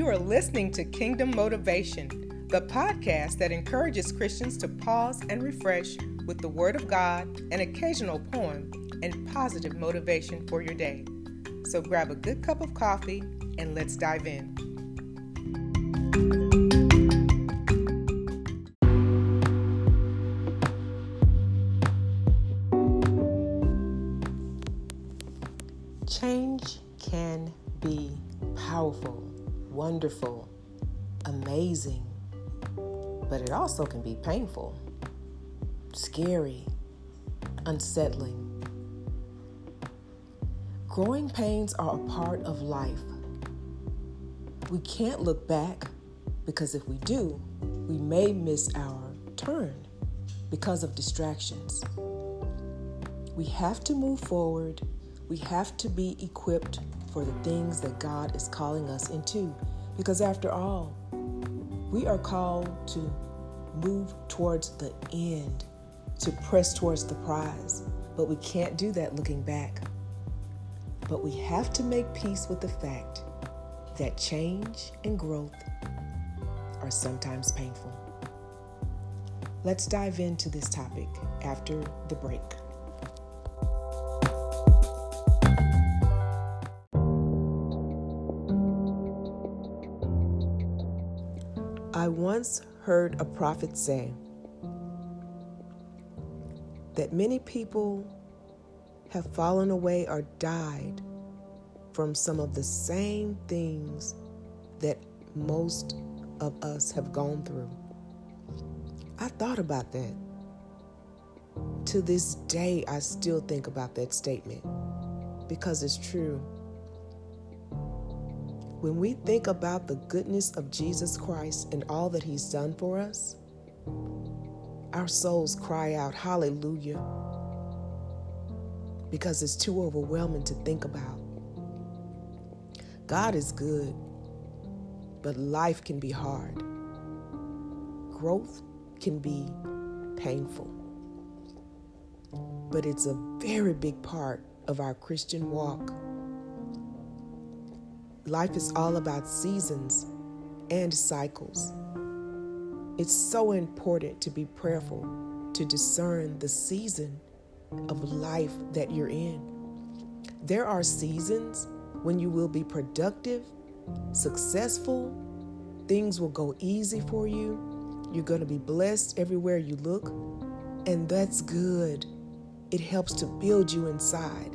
You are listening to Kingdom Motivation, the podcast that encourages Christians to pause and refresh with the Word of God, an occasional poem, and positive motivation for your day. So grab a good cup of coffee and let's dive in. Wonderful, amazing, but it also can be painful, scary, unsettling. Growing pains are a part of life. We can't look back because if we do, we may miss our turn because of distractions. We have to move forward. We have to be equipped for the things that God is calling us into. Because after all, we are called to move towards the end, to press towards the prize. But we can't do that looking back. But we have to make peace with the fact that change and growth are sometimes painful. Let's dive into this topic after the break. Once heard a prophet say that many people have fallen away or died from some of the same things that most of us have gone through. I thought about that. To this day, I still think about that statement because it's true. When we think about the goodness of Jesus Christ and all that He's done for us, our souls cry out, Hallelujah because it's too overwhelming to think about. God is good, but life can be hard. Growth can be painful, but it's a very big part of our Christian walk. Life is all about seasons and cycles. It's so important to be prayerful to discern the season of life that you're in. There are seasons when you will be productive, successful, things will go easy for you, you're going to be blessed everywhere you look, and that's good. It helps to build you inside.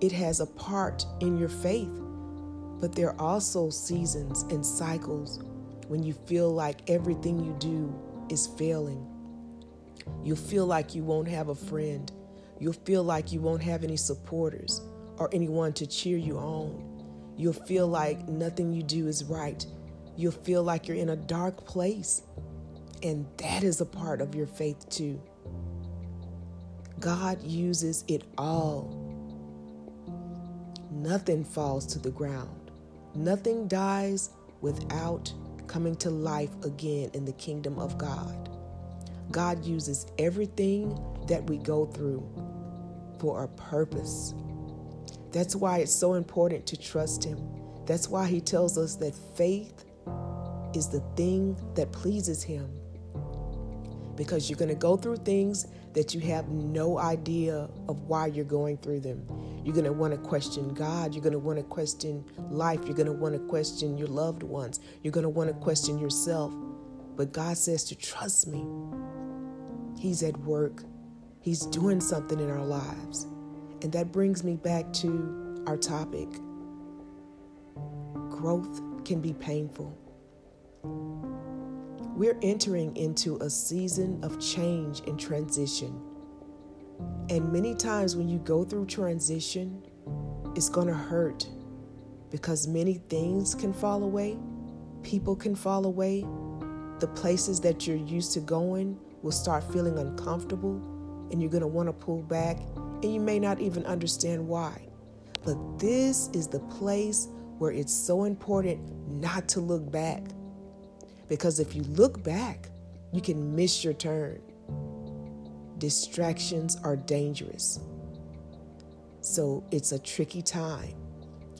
It has a part in your faith. But there are also seasons and cycles when you feel like everything you do is failing. You'll feel like you won't have a friend. You'll feel like you won't have any supporters or anyone to cheer you on. You'll feel like nothing you do is right. You'll feel like you're in a dark place. And that is a part of your faith too. God uses it all. Nothing falls to the ground. Nothing dies without coming to life again in the kingdom of God. God uses everything that we go through for a purpose. That's why it's so important to trust Him. That's why He tells us that faith is the thing that pleases Him. Because you're going to go through things that you have no idea of why you're going through them. You're going to want to question God. You're going to want to question life. You're going to want to question your loved ones. You're going to want to question yourself. But God says to trust me. He's at work He's doing something in our lives. And that brings me back to our topic. Growth can be painful. We're entering into a season of change and transition. And many times when you go through transition, it's going to hurt because many things can fall away, people can fall away, the places that you're used to going will start feeling uncomfortable and you're going to want to pull back, and you may not even understand why. But this is the place where it's so important not to look back. Because if you look back, you can miss your turn. Distractions are dangerous. So it's a tricky time.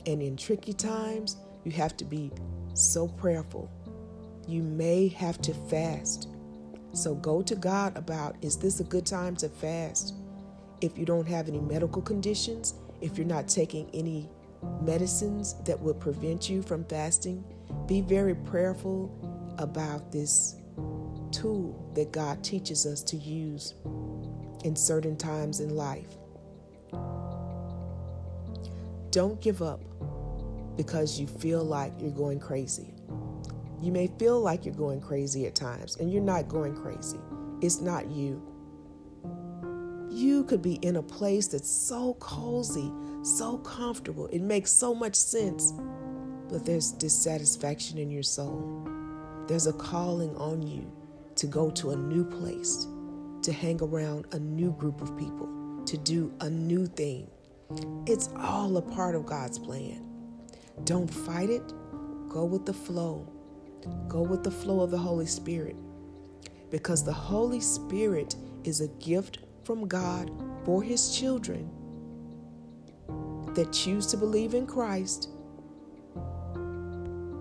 And in tricky times, you have to be so prayerful. You may have to fast. So go to God about is this a good time to fast? If you don't have any medical conditions, if you're not taking any medicines that would prevent you from fasting, be very prayerful about this tool that God teaches us to use in certain times in life. Don't give up because you feel like you're going crazy. You may feel like you're going crazy at times, and you're not going crazy. It's not you. You could be in a place that's so cozy, so comfortable. It makes so much sense, but there's dissatisfaction in your soul. There's a calling on you to go to a new place, to hang around a new group of people, to do a new thing. It's all a part of God's plan. Don't fight it, go with the flow. Go with the flow of the Holy Spirit because the Holy Spirit is a gift from God for His children that choose to believe in Christ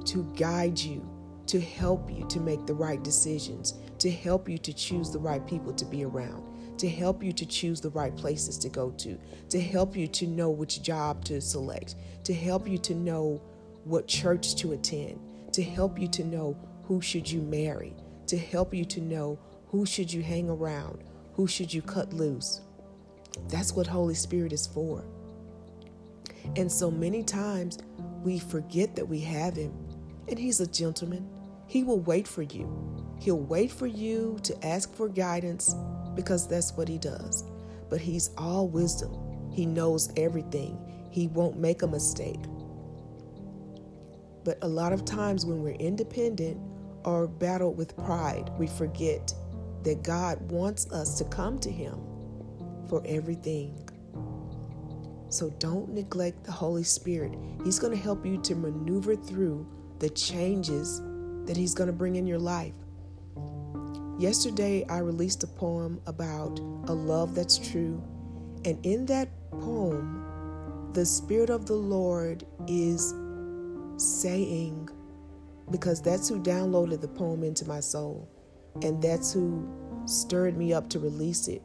to guide you, to help you to make the right decisions, to help you to choose the right people to be around, to help you to choose the right places to go to, to help you to know which job to select, to help you to know what church to attend, to help you to know who should you marry, to help you to know who should you hang around, who should you cut loose. That's what Holy Spirit is for. And so many times we forget that we have him and he's a gentleman. He will wait for you. He'll wait for you to ask for guidance because that's what he does. But he's all wisdom. He knows everything. He won't make a mistake. But a lot of times when we're independent or battle with pride, we forget that God wants us to come to Him for everything. So don't neglect the Holy Spirit. He's going to help you to maneuver through the changes that He's going to bring in your life. Yesterday, I released a poem about a love that's true. And in that poem, the Spirit of the Lord is saying, because that's who downloaded the poem into my soul, and that's who stirred me up to release it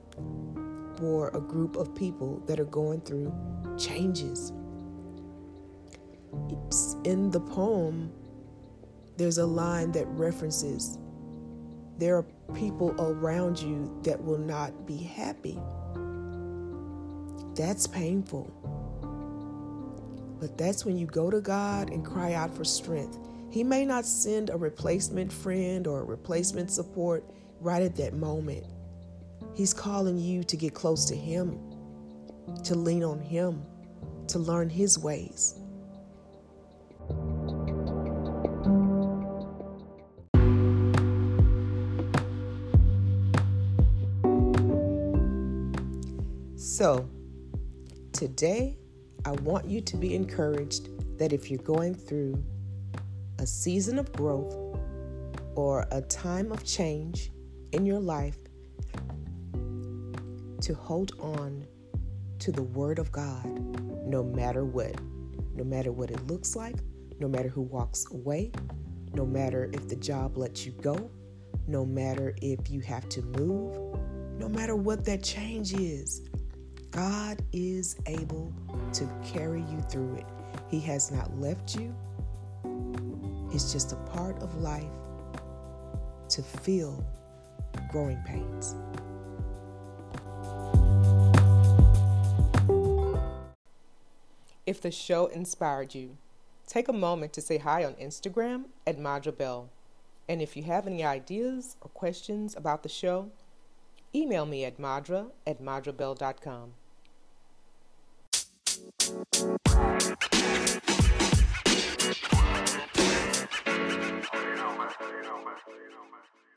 for a group of people that are going through changes. In the poem, there's a line that references there are people around you that will not be happy. That's painful. But that's when you go to God and cry out for strength. He may not send a replacement friend or a replacement support right at that moment. He's calling you to get close to Him, to lean on Him, to learn His ways. So, today I want you to be encouraged that if you're going through a season of growth or a time of change in your life, to hold on to the Word of God no matter what. No matter what it looks like, no matter who walks away, no matter if the job lets you go, no matter if you have to move, no matter what that change is. God is able to carry you through it. He has not left you. It's just a part of life to feel growing pains. If the show inspired you, take a moment to say hi on Instagram at Madra Bell. And if you have any ideas or questions about the show, email me at madra at madrabell.com. You know, man. You.